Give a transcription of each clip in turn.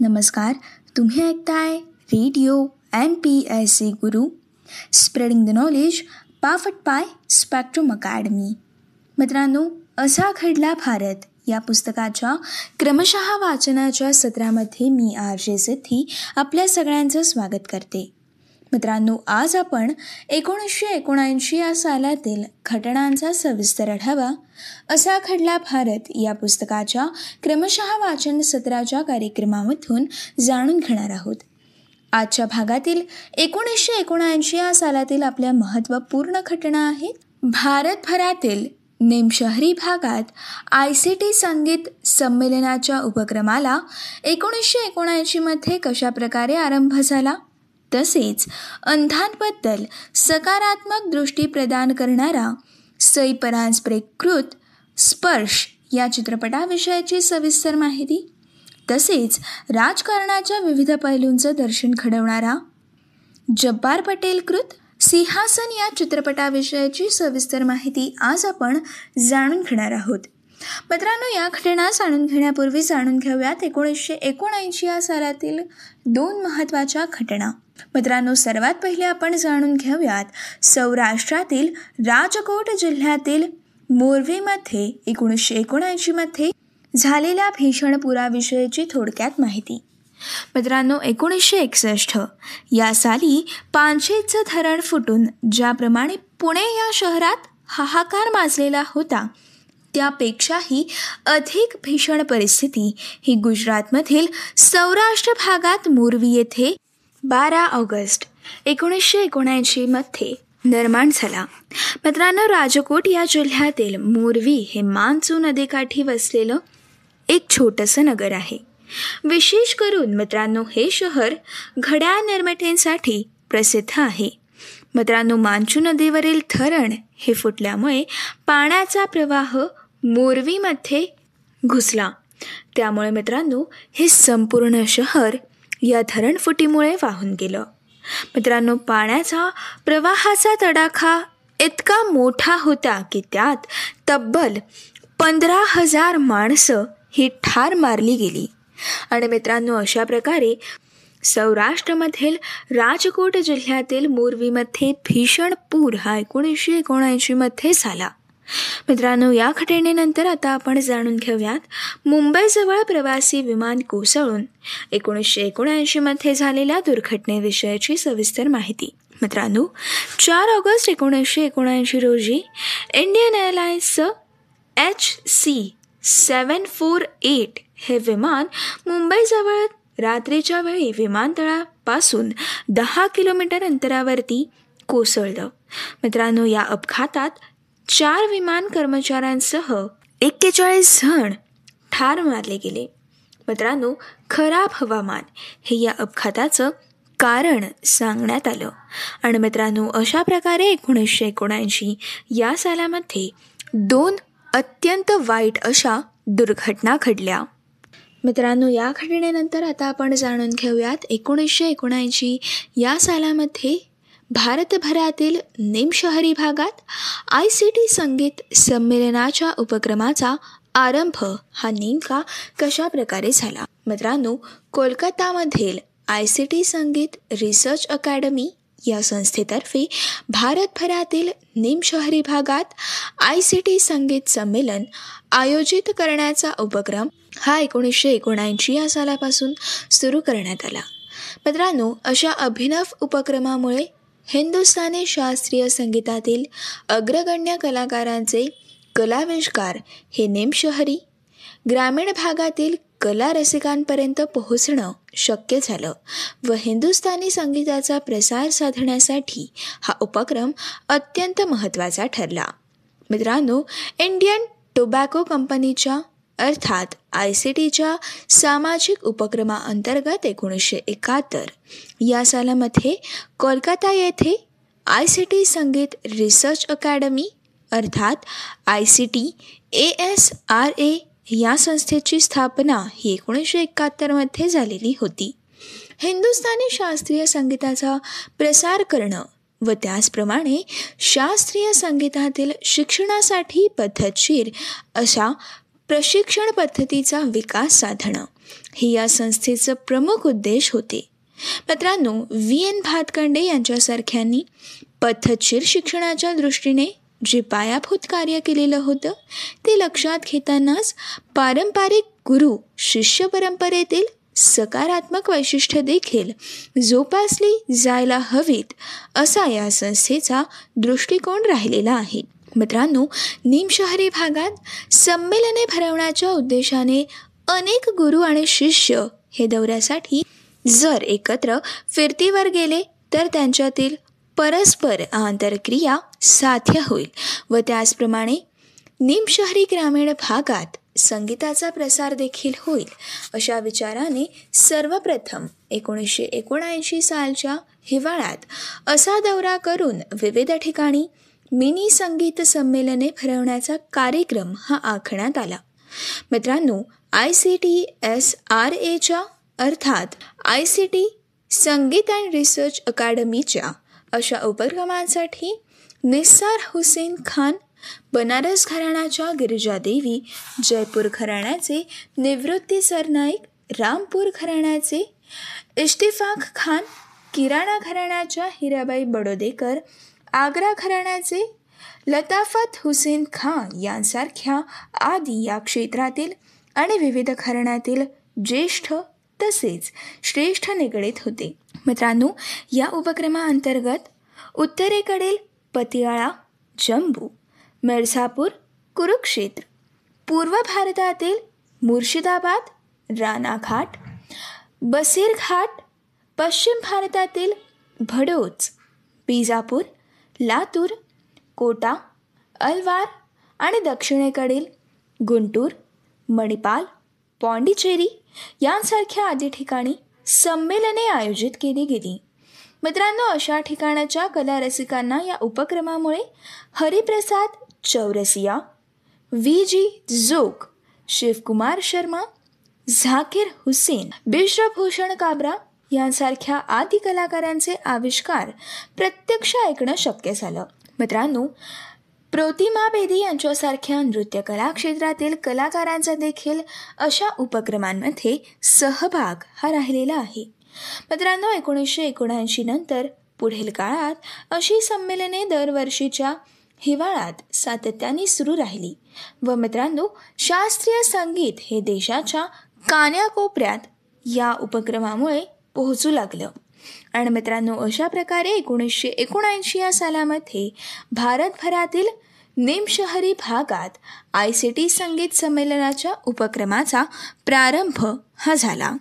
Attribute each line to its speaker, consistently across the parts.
Speaker 1: नमस्कार तुम्ही ऐकताय radio N P S C Guru spreading the knowledge powered by Spectrum Academy. मित्रांनो असा घडला भारत. या पुस्तकाच्या क्रमशः वाचनाच्या सत्रामध्ये मी आर जे सिद्धी आपल्या सगळ्यांचं स्वागत करते. मित्रांनो आज आपण एकोणीसशे एकोणऐंशी या सालातील घटनांचा सविस्तर आढावा असा खडला भारत या पुस्तकाच्या क्रमशः वाचन सत्राच्या कार्यक्रमामधून जाणून घेणार आहोत. आजच्या भागातील एकोणीसशे एकोणऐंशी या सालातील आपल्या महत्त्वपूर्ण घटना आहेत भारतभरातील नेमशहरी भागात आय सी टी संगीत संमेलनाच्या उपक्रमाला एकोणीसशे एकोणऐंशीमध्ये कशाप्रकारे आरंभ झाला? तसेच अंधांबद्दल सकारात्मक दृष्टी प्रदान करणारा सई परांजप्रेकृत स्पर्श या चित्रपटाविषयाची सविस्तर माहिती. तसेच राजकारणाच्या विविध पैलूंचं दर्शन घडवणारा जब्बार पटेल कृत सिंहासन या चित्रपटाविषयाची सविस्तर माहिती आज आपण जाणून घेणार आहोत. मित्रांनो या घटना जाणून घेण्यापूर्वी जाणून घेऊयात एकोणीसशे एकोणऐंशी या सालातील दोन महत्त्वाच्या घटना. मित्रांनो सर्वात पहिले आपण जाणून घेऊयात सौराष्ट्रातील राजकोट जिल्ह्यातील मोरवीमध्ये एकोणीसशे एकोणऐंशीमध्ये झालेल्या भीषण पुराविषयीची थोडक्यात माहिती. मित्रांनो एकोणीसशे एकसष्ट या साली पानशेचं धरण फुटून ज्याप्रमाणे पुणे या शहरात हाहाकार माजलेला होता त्यापेक्षाही अधिक भीषण परिस्थिती ही गुजरातमधील सौराष्ट्र भागात मोरवी येथे बारा ऑगस्ट एकोणीसशे एकोणऐंशीमध्ये निर्माण झाला. मित्रांनो राजकोट या जिल्ह्यातील मोरवी हे मानसू नदीकाठी वसलेलं एक छोटंसं नगर आहे. विशेष करून मित्रांनो हे शहर घड्याळ निर्मितींसाठी प्रसिद्ध आहे. मित्रांनो मांचू नदीवरील धरण हे फुटल्यामुळे पाण्याचा प्रवाह मोरवीमध्ये घुसला. त्यामुळे मित्रांनो हे संपूर्ण शहर या धरणफुटीमुळे वाहून गेलं. मित्रांनो पाण्याचा प्रवाहाचा तडाखा इतका मोठा होता की त्यात तब्बल पंधरा हजार माणसं ही ठार मारली गेली. आणि मित्रांनो अशा प्रकारे सौराष्ट्रमधील राजकोट जिल्ह्यातील मोरवीमध्ये भीषण पूर हा एकोणीसशे एकोणऐंशीमध्ये झाला. मित्रांनो या घटनेनंतर आता आपण जाणून घेऊयात मुंबईजवळ प्रवासी विमान कोसळून एकोणीसशे एकोणऐंशीमध्ये झालेल्या दुर्घटनेविषयीची सविस्तर माहिती. मित्रांनो चार ऑगस्ट एकोणीसशे एकोणऐंशी रोजी Indian एअरलाइन्सचं H C seven four eight हे विमान मुंबईजवळ रात्रीच्या वेळी विमानतळापासून दहा किलोमीटर अंतरावरती कोसळलं. मित्रांनो या अपघातात चार विमान कर्मचाऱ्यांसह एक्केचाळीस जण ठार मारले गेले. मित्रांनो खराब हवामान हे या अपघाताचं कारण सांगण्यात आलं. आणि मित्रांनो अशा प्रकारे एकोणीसशे एकोणऐंशी या सालामध्ये दोन अत्यंत वाईट अशा दुर्घटना घडल्या. मित्रांनो या घटनेनंतर आता आपण जाणून घेऊयात एकोणीसशे एकोणऐंशी या सालामध्ये भारतभरातील निमशहरी भागात आय सी टी संगीत संमेलनाच्या उपक्रमाचा आरंभ हा नेमका कशा प्रकारे झाला? मित्रांनो कोलकातामधील I C T Sangeet research academy या संस्थेतर्फे भारतभरातील निमशहरी भागात आय सी टी संगीत संमेलन आयोजित करण्याचा उपक्रम हा एकोणीसशे एकोणऐंशी या सालापासून सुरू करण्यात आला. मित्रांनो अशा अभिनव उपक्रमामुळे हिंदुस्थानी शास्त्रीय संगीतातील अग्रगण्य कलाकारांचे कलाविष्कार हे नेमशहरी ग्रामीण भागातील कला रसिकांपर्यंत पोहोचणं शक्य झालं व हिंदुस्थानी संगीताचा प्रसार साधण्यासाठी हा उपक्रम अत्यंत महत्त्वाचा ठरला. मित्रांनो इंडियन टोबॅको कंपनीच्या अर्थात आय सी टीच्या सामाजिक उपक्रमाअंतर्गत एकोणीसशे एकाहत्तर. या सालामध्ये कोलकाता येथे I C T Sangeet research academy अर्थात I C T A S R A या संस्थेची स्थापना ही एकोणीसशे एकाहत्तरमध्ये झालेली होती. हिंदुस्थानी शास्त्रीय संगीताचा प्रसार करणं व त्याचप्रमाणे शास्त्रीय संगीतातील शिक्षणासाठी पद्धतशीर अशा प्रशिक्षण पद्धतीचा विकास साधणं हे या संस्थेचं प्रमुख उद्देश होते. मित्रांनो व्ही. एन. भातखंडे यांच्यासारख्यांनी पद्धतशीर शिक्षणाच्या दृष्टीने जे पायाभूत कार्य केलेलं होतं ते लक्षात घेतानाच पारंपरिक गुरु शिष्य परंपरेतील सकारात्मक वैशिष्ट्य देखील जोपासली जायला हवीत असा या संस्थेचा दृष्टिकोन राहिलेला आहे. मित्रांनो निमशहरी भागात संमेलने भरवण्याच्या उद्देशाने अनेक गुरु आणि शिष्य हे दौऱ्यासाठी जर एकत्र फिरतीवर गेले तर त्यांच्यातील परस्पर आंतरक्रिया साध्य होईल. व त्याचप्रमाणे निमशहरी ग्रामीण भागात संगीताचा प्रसार देखील होईल. अशा विचाराने सर्वप्रथम एकोणीसशे एकोणऐंशी सालच्या हिवाळ्यात असा दौरा करून विविध ठिकाणी मिनी संगीत संमेलने भरवण्याचा कार्यक्रम हा आखण्यात आला. मित्रांनो I C T S R एच्या अर्थात I C T Sangeet and research अकादमीच्या अशा उपक्रमांसाठी निस्सार हुसेन खान बनारस घराण्याच्या गिरिजादेवी जयपूर घराण्याचे निवृत्ती सरनाईक रामपूर घराण्याचे इश्तिफाक खान किराणा घराण्याच्या हिराबाई बडोदेकर आग्रा घराण्याचे लताफत हुसेन खान यांसारख्या आदी या क्षेत्रातील आणि विविध घराण्यातील ज्येष्ठ तसेच श्रेष्ठ निगडीत होते. मित्रांनो या उपक्रमाअंतर्गत उत्तरेकडील पतियाळा जम्बू मिर्झापूर कुरुक्षेत्र पूर्व भारतातील मुर्शिदाबाद रानाघाट बसीरघाट पश्चिम भारतातील भडोच बिजापूर लातूर कोटा अलवार आणि दक्षिणेकडील गुंटूर मणिपाल पॉंडिचेरी यांसारख्या आदी ठिकाणी संमेलने आयोजित केली गेली. मित्रांनो अशा ठिकाणाच्या कलारसिकांना या उपक्रमामुळे हरिप्रसाद चौरसिया व्ही जी जोग शिवकुमार शर्मा झाकीर हुसेन बिश्रभूषण काबरा यांसारख्या आदी कलाकारांचे आविष्कार प्रत्यक्ष ऐकणं शक्य झालं. मित्रांनो प्रतिमा बेदी यांच्यासारख्या नृत्यकला क्षेत्रातील कलाकारांचा देखील अशा उपक्रमांमध्ये सहभाग हा राहिलेला आहे. मित्रांनो एकोणीसशे एकोणऐंशी नंतर पुढील काळात अशी संमेलने दरवर्षीच्या हिवाळ्यात सातत्याने सुरू राहिली. व मित्रांनो शास्त्रीय संगीत हे देशाच्या कान्याकोपऱ्यात या उपक्रमामुळे पोहोचू लागलं. आणि मित्रांनो अशा प्रकारे एकोणीसशे एकोणऐंशी या सालामध्ये भारतभरातील निमशहरी भागात आय सी टी संगीत संमेलनाच्या उपक्रमाचा प्रारंभ हा झाला.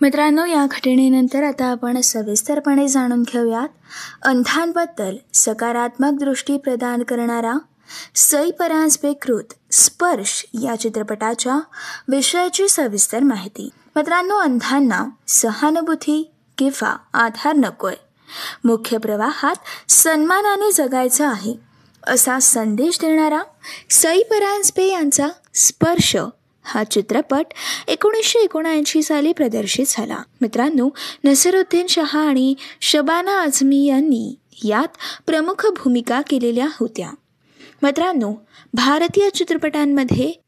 Speaker 1: मित्रांनो या घटनेनंतर आता आपण सविस्तरपणे जाणून घेऊयात. अंधांबद्दल सकारात्मक दृष्टी प्रदान करणारा सई परांजपेकृत स्पर्श या चित्रपटाच्या विषयाची सविस्तर माहिती. मित्रांनो अंधांना सहानुभूती किंवा आधार नकोय. मुख्य प्रवाहात सन्मानाने जगायचं आहे असा संदेश देणारा सई परांजपे यांचा स्पर्श हा चित्रपट एकोणीसशे एकोणऐंशी साली प्रदर्शित झाला. मित्रांनो नसरुद्दीन शहा आणि शबाना आझमी यांनी यात प्रमुख भूमिका केलेल्या होत्या. मित्रांनो भारतीय चित्रपटांमध्ये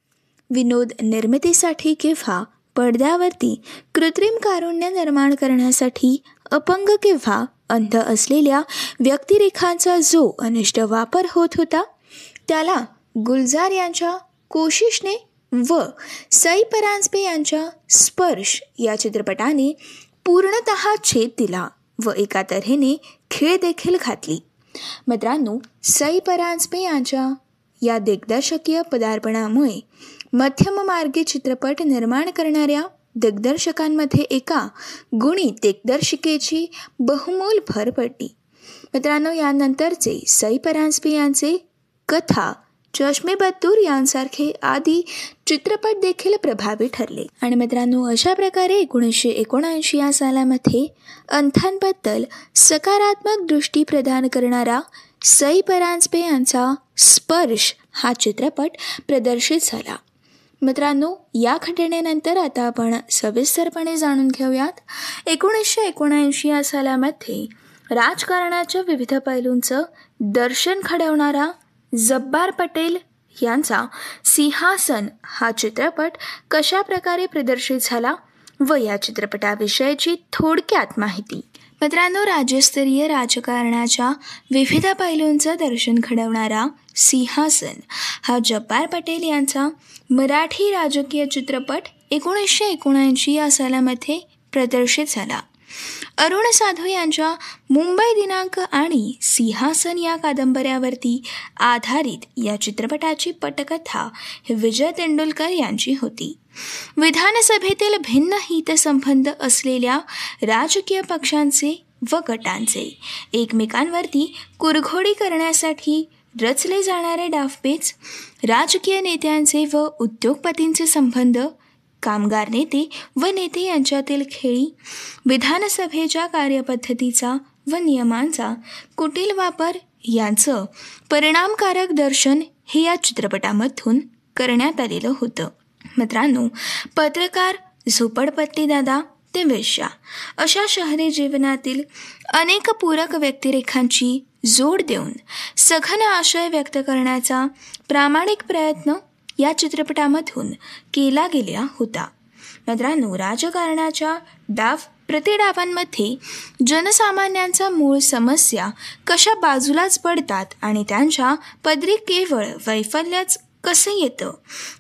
Speaker 1: विनोद निर्मितीसाठी किंवा पडद्यावरती कृत्रिम कारुण्य निर्माण करण्यासाठी अपंग किंवा अंध असलेल्या व्यक्तिरेखांचा जो अनिष्ट वापर होत होता त्याला गुलजार यांच्या कोशिशने व सई परांजपे यांच्या स्पर्श या चित्रपटाने पूर्णत छेद दिला व एका तऱ्हेने खेळ देखील घातली. मित्रांनो सई परांजपे यांच्या या दिग्दर्शकीय पदार्पणामुळे मध्यम मार्गे चित्रपट निर्माण करणाऱ्या दिग्दर्शकांमध्ये एका गुणी दिग्दर्शिकेची बहुमोल भर पडली. मित्रांनो यानंतरचे सई परांजपे यांचे कथा चष्मे बत्तूर यांसारखे आदी चित्रपट देखील प्रभावी ठरले. आणि मित्रांनो अशा प्रकारे एकोणीसशे एकोणऐंशी या सालामध्ये अंथांबद्दल सकारात्मक दृष्टी प्रदान करणारा सई परांजपे यांचा स्पर्श हा चित्रपट प्रदर्शित झाला. मित्रांनो या घटनेनंतर आता आपण सविस्तरपणे जाणून घेऊयात. एकोणीसशे एकोणऐंशी या सालामध्ये राजकारणाच्या विविध पैलूंचं दर्शन घडवणारा जब्बार पटेल यांचा सिंहासन हा चित्रपट कशा प्रकारे प्रदर्शित झाला? व या चित्रपटाविषयीची थोडक्यात माहिती. मित्रांनो राज्यस्तरीय राजकारणाच्या विविध पैलूंचं दर्शन घडवणारा सिंहासन हा जब्बार पटेल यांचा मराठी राजकीय चित्रपट एकोणीसशे एकोणऐंशी या सालामध्ये प्रदर्शित झाला. अरुण साधू यांच्या मुंबई दिनांक आणि सिंहासन या कादंबऱ्यावरती आधारित या चित्रपटाची पटकथा विजय तेंडुलकर यांची होती. विधानसभेतील भिन्न हितसंबंध असलेल्या राजकीय पक्षांचे व गटांचे एकमेकांवरती कुरघोडी करण्यासाठी रचले जाणारे डाफपेच राजकीय नेत्यांचे व उद्योगपतींचे संबंध कामगार नेते व नेते यांच्यातील खेळी विधानसभेच्या कार्यपद्धतीचा व नियमांचा कुटील वापर यांचं परिणामकारक दर्शन हे या चित्रपटामधून करण्यात आलेलं होतं. मित्रांनो पत्रकार झोपडपट्टीदादा ते वेश्या अशा शहरी जीवनातील अनेक पूरक व्यक्तिरेखांची जोड देऊन सघन आशय व्यक्त करण्याचा प्रामाणिक प्रयत्न या चित्रपटामधून केला गेला होता. मित्रांनो राजकारणाच्या डाव प्रतिडावांमध्ये जनसामान्यांचा मूळ समस्या कशा बाजूलाच पडतात आणि त्यांच्या पदरी केवळ वैफल्यच कसं येतं?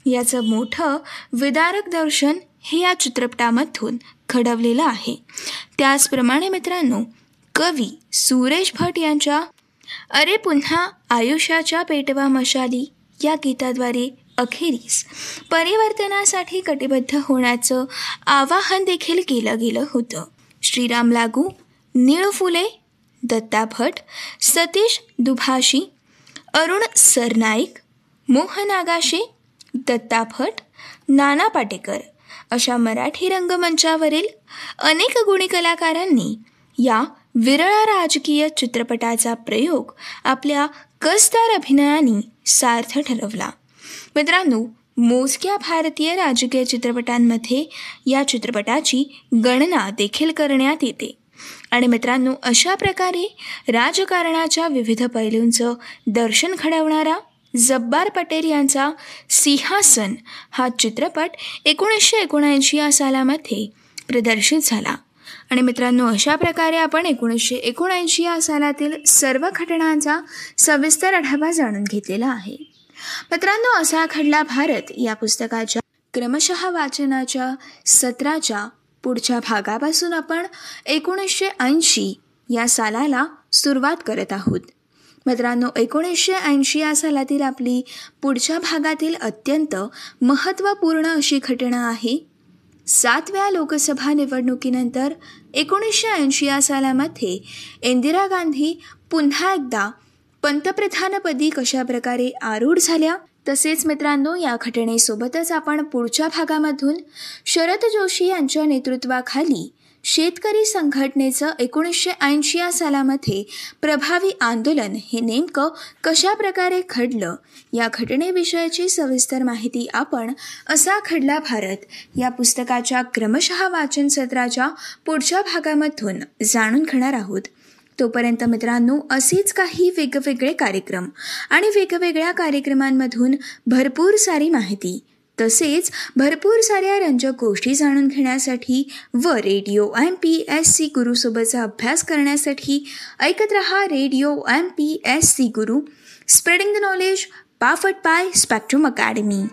Speaker 1: याचं मोठं विदारक दर्शन हे या चित्रपटामधून घडवलेलं आहे. त्याचप्रमाणे मित्रांनो कवी सुरेश भट यांच्या अरे पुन्हा आयुष्याच्या पेटवा मशाली या गीताद्वारे अखेरीस परिवर्तनासाठी कटिबद्ध होण्याचं आवाहन देखील केलं गेलं होतं. श्रीराम लागू नीळ फुले दत्ता भट सतीश दुभाषी अरुण सरनाईक मोहन आगाशे दत्ता भट नाना पाटेकर अशा मराठी रंगमंचावरील अनेक गुणी कलाकारांनी या विरळा राजकीय चित्रपटाचा प्रयोग आपल्या कसदार अभिनयाने सार्थ ठरवला. मित्रांनो मोजक्या भारतीय राजकीय चित्रपटांमध्ये या चित्रपटाची गणना देखील करण्यात येते. आणि मित्रांनो अशा प्रकारे राजकारणाच्या विविध पैलूंचं दर्शन घडवणारा जब्बार पटेल यांचा सिंहासन हा चित्रपट एकोणीसशे एकोणऐंशी या सालामध्ये प्रदर्शित झाला. आणि मित्रांनो अशा प्रकारे आपण एकोणीसशे एकोणऐंशी या सालातील सर्व घटनांचा सविस्तर आढावा जाणून घेतलेला आहे. मित्रांनो असा खडला भारत या पुस्तकाच्या क्रमशः वाचनाच्या सत्राच्या पुढच्या भागापासून आपण एकोणीसशे ऐंशी या सालाला सुरुवात करत आहोत. मित्रांनो एकोणीसशे ऐंशी या सालातील आपली पुढच्या भागातील अत्यंत महत्त्वपूर्ण अशी घटना आहे. सातव्या लोकसभा निवडणुकीनंतर एकोणीसशे ऐंशी या सालामध्ये इंदिरा गांधी पुन्हा एकदा पंतप्रधानपदी कशाप्रकारे आरूढ झाल्या तसेच मित्रांनो या घटनेसोबतच आपण पुढच्या भागामधून शरद जोशी यांच्या नेतृत्वाखाली शेतकरी संघटनेचं एकोणीसशे ऐंशी या सालामध्ये प्रभावी आंदोलन हे नेमकं कशा प्रकारे घडलं या घटनेविषयाची सविस्तर माहिती आपण असा घडला भारत या पुस्तकाच्या क्रमशः वाचन सत्राच्या पुढच्या भागामधून जाणून घेणार आहोत. तोपर्यंत मित्रांनो असेच काही वेगवेगळे कार्यक्रम आणि वेगवेगळ्या कार्यक्रमांमधून भरपूर सारी माहिती तसेच भरपूर साऱ्या रंजक गोष्टी जाणून घेण्यासाठी व radio M P S C गुरुसोबतचा अभ्यास करण्यासाठी ऐकत रहा radio M P S C Guru spreading the knowledge powered by Spectrum Academy.